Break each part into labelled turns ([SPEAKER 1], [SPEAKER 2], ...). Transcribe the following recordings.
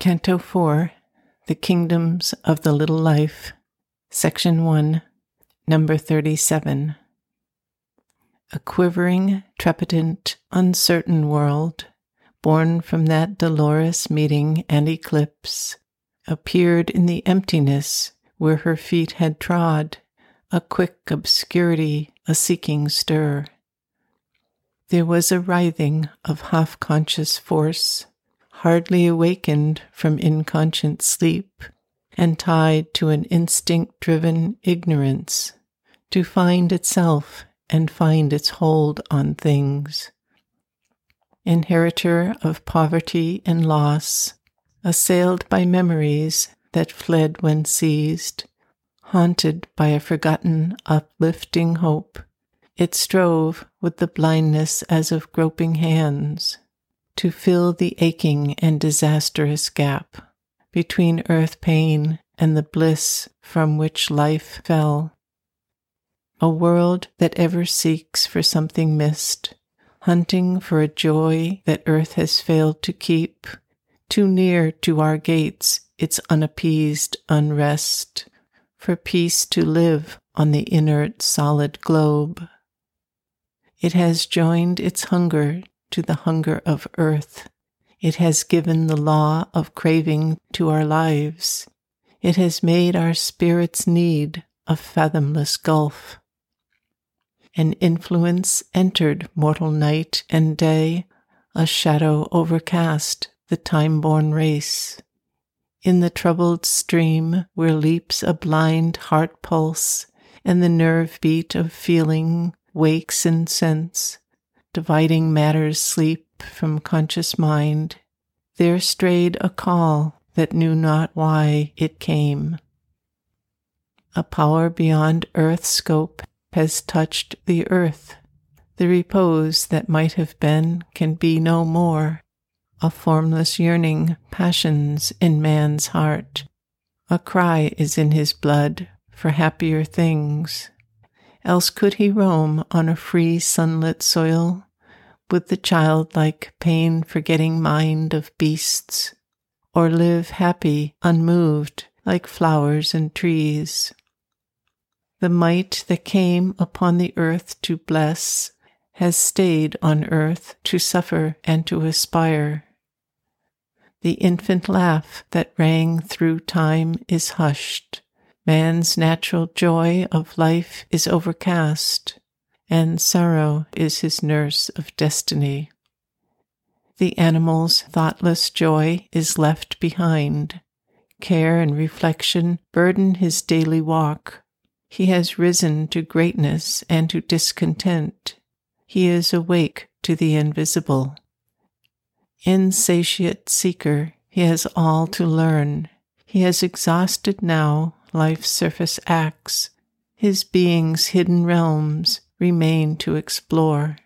[SPEAKER 1] Canto 4 The Kingdoms of the Little Life, Section 1, Number 37. A quivering, trepidant, uncertain world, born from that dolorous meeting and eclipse, appeared in the emptiness where her feet had trod, a quick obscurity, a seeking stir. There was a writhing of half conscious force hardly awakened from inconscient sleep and tied to an instinct driven ignorance to find itself and find its hold on things. Inheritor of poverty and loss, assailed by memories that fled when seized, haunted by a forgotten, uplifting hope, it strove with the blindness as of groping hands to fill the aching and disastrous gap between earth pain and the bliss from which life fell. A world that ever seeks for something missed, hunting for a joy that earth has failed to keep, too near to our gates its unappeased unrest, for peace to live on the inert solid globe. It has joined its hunger to the hunger of earth. It has given the law of craving to our lives. It has made our spirit's need a fathomless gulf. An influence entered mortal night and day, a shadow overcast the time born race. In the troubled stream where leaps a blind heart pulse, and the nerve beat of feeling wakes in sense, dividing matter's sleep from conscious mind, there strayed a call that knew not why it came. A power beyond earth's scope has touched the earth. The repose that might have been can be no more. A formless yearning passions in man's heart. A cry is in his blood for happier things else could he roam on a free sunlit soil with the childlike pain forgetting mind of beasts, or live happy, unmoved, like flowers and trees. The might that came upon the earth to bless has stayed on earth to suffer and to aspire. The infant laugh that rang through time is hushed Man's natural joy of life is overcast, and sorrow is his nurse of destiny. The animal's thoughtless joy is left behind. Care and reflection burden his daily walk. He has risen to greatness and to discontent. He is awake to the invisible. Insatiate seeker, he has all to learn. He has exhausted now life's surface acts, his being's hidden realms remain to explore.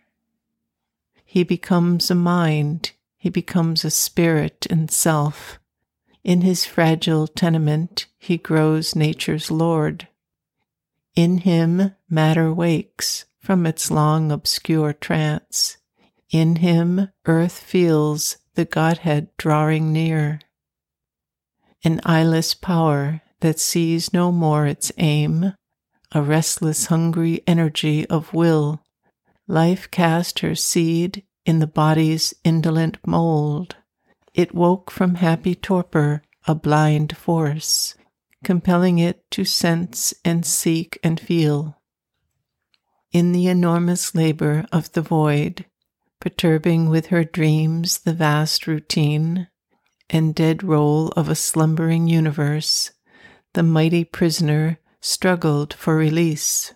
[SPEAKER 1] He becomes a mind, he becomes a spirit and self. In his fragile tenement, he grows nature's lord. In him, matter wakes from its long obscure trance. In him, earth feels the Godhead drawing near. An eyeless power that sees no more its aim, a restless, hungry energy of will. Life cast her seed in the body's indolent mold. It woke from happy torpor a blind force, compelling it to sense and seek and feel. In the enormous labor of the void, perturbing with her dreams the vast routine and dead roll of a slumbering universe, the mighty prisoner struggled for release.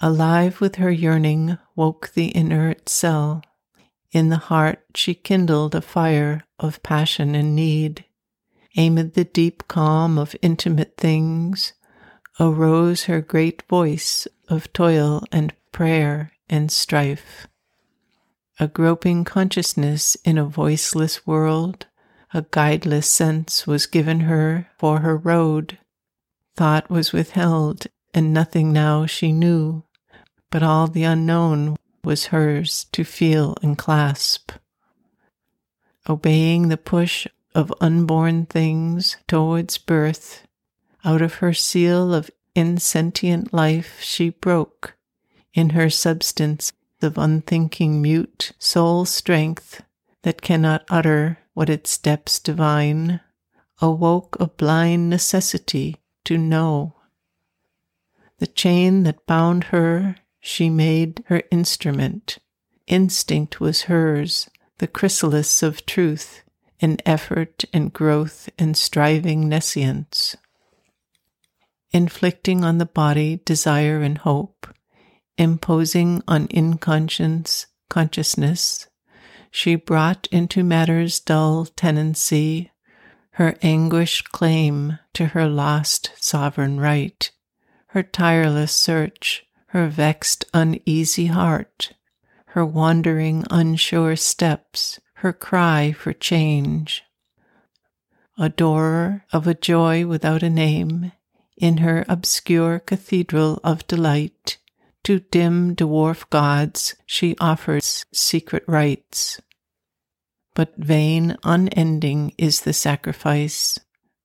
[SPEAKER 1] Alive with her yearning woke the inert cell. In the heart she kindled a fire of passion and need. Amid the deep calm of intimate things arose her great voice of toil and prayer and strife. A groping consciousness in a voiceless world a guideless sense was given her for her road. Thought was withheld, and nothing now she knew, but all the unknown was hers to feel and clasp. Obeying the push of unborn things towards birth, out of her seal of insentient life she broke, in her substance of unthinking mute soul strength that cannot utter what its depths divine, awoke a blind necessity to know. The chain that bound her she made her instrument. Instinct was hers, the chrysalis of truth, in effort and growth and striving nescience. Inflicting on the body desire and hope, imposing on inconscience consciousness, she brought into matter's dull tenancy her anguished claim to her lost sovereign right, her tireless search, her vexed uneasy heart, her wandering unsure steps, her cry for change. Adorer of a joy without a name, in her obscure cathedral of delight, to dim dwarf gods she offers secret rites. But vain, unending is the sacrifice.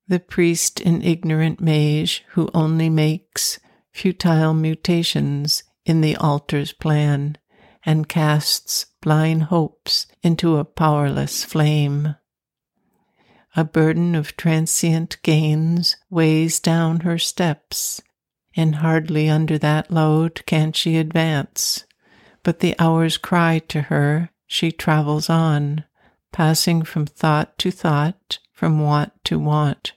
[SPEAKER 1] The priest in ignorant mage who only makes futile mutations in the altar's plan and casts blind hopes into a powerless flame. A burden of transient gains weighs down her steps, and hardly under that load can she advance. But the hours cry to her, she travels on, passing from thought to thought, from want to want.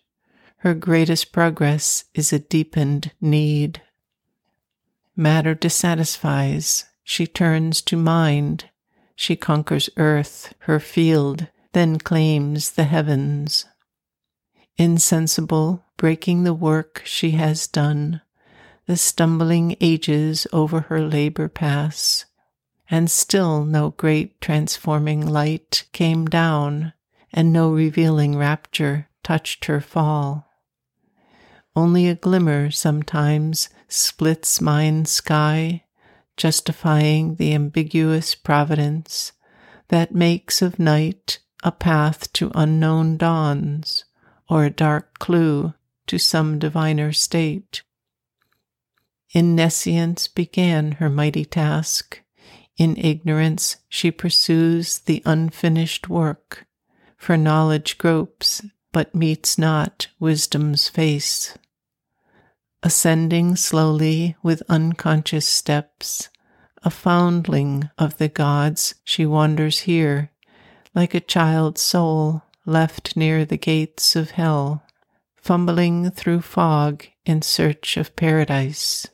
[SPEAKER 1] Her greatest progress is a deepened need. Matter dissatisfies, she turns to mind. She conquers earth, her field, then claims the heavens. Insensible, breaking the work she has done, the stumbling ages over her labor pass, and still no great transforming light came down, and no revealing rapture touched her fall. Only a glimmer sometimes splits mind's sky justifying the ambiguous providence that makes of night a path to unknown dawns or a dark clue to some diviner state. In nescience began her mighty task. In ignorance she pursues the unfinished work, for knowledge gropes but meets not wisdom's face ascending slowly with unconscious steps, a foundling of the gods, she wanders here, like a child's soul left near the gates of hell, fumbling through fog in search of paradise.